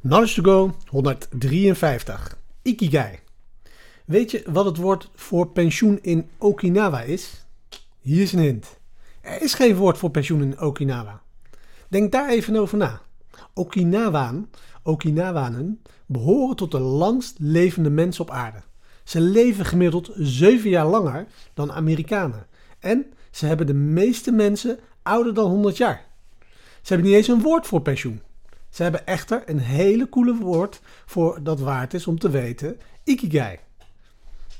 Knowledge to go 153. Ikigai. Weet je wat het woord voor pensioen in Okinawa is? Hier is een hint. Er is geen woord voor pensioen in Okinawa. Denk daar even over na. Okinawaan, Okinawanen behoren tot de langst levende mensen op aarde. Ze leven gemiddeld 7 jaar langer dan Amerikanen. En ze hebben de meeste mensen ouder dan 100 jaar. Ze hebben niet eens een woord voor pensioen. Ze hebben echter een hele coole woord voor dat waard is om te weten: Ikigai.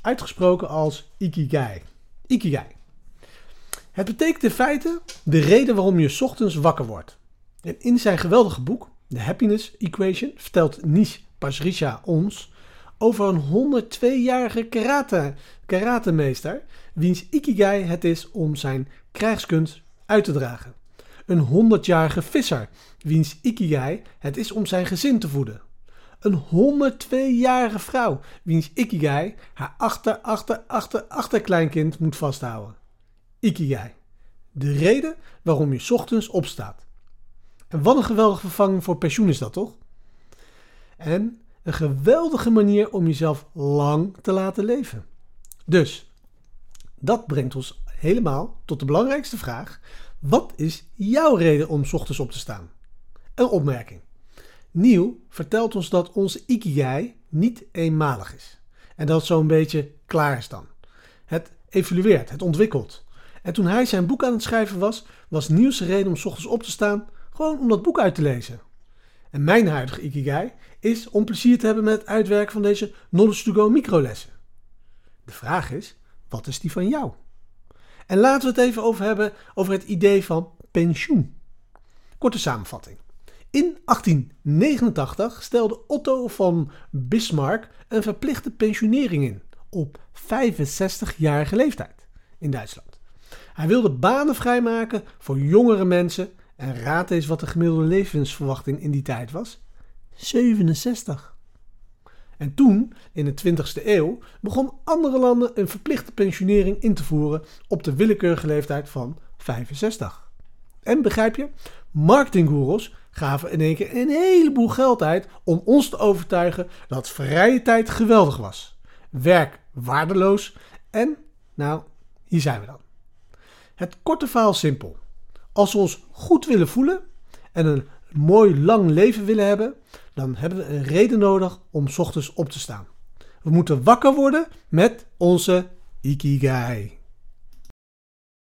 Uitgesproken als Ikigai. Ikigai. Het betekent in feite de reden waarom je ochtends wakker wordt. En in zijn geweldige boek, The Happiness Equation, vertelt Nish Pasricha ons over een 102-jarige karate, karatemeester wiens Ikigai het is om zijn krijgskunst uit te dragen. Een 100-jarige visser wiens Ikigai het is om zijn gezin te voeden. Een 102-jarige vrouw wiens Ikigai haar achter, achter, achter, achterkleinkind moet vasthouden. Ikigai. De reden waarom je ochtends opstaat. En wat een geweldige vervanging voor pensioen is dat toch? En een geweldige manier om jezelf lang te laten leven. Dus, dat brengt ons helemaal tot de belangrijkste vraag. Wat is jouw reden om ochtends op te staan? Een opmerking. Nieuw vertelt ons dat onze ikigai niet eenmalig is. En dat het zo'n beetje klaar is dan. Het evolueert, het ontwikkelt. En toen hij zijn boek aan het schrijven was, was Nieuws reden om ochtends op te staan gewoon om dat boek uit te lezen. En mijn huidige ikigai is om plezier te hebben met het uitwerken van deze Knowledge to Go microlessen. De vraag is, wat is die van jou? En laten we het even over hebben over het idee van pensioen. Korte samenvatting. In 1889 stelde Otto van Bismarck een verplichte pensionering in op 65-jarige leeftijd in Duitsland. Hij wilde banen vrijmaken voor jongere mensen en raad eens wat de gemiddelde levensverwachting in die tijd was. 67. En toen, in de 20e eeuw, begon andere landen een verplichte pensionering in te voeren op de willekeurige leeftijd van 65. En begrijp je, marketinggoeroes gaven in één keer een heleboel geld uit om ons te overtuigen dat vrije tijd geweldig was. Werk waardeloos en, nou, hier zijn we dan. Het korte verhaal simpel. Als we ons goed willen voelen en een mooi lang leven willen hebben, dan hebben we een reden nodig om ochtends op te staan. We moeten wakker worden met onze Ikigai.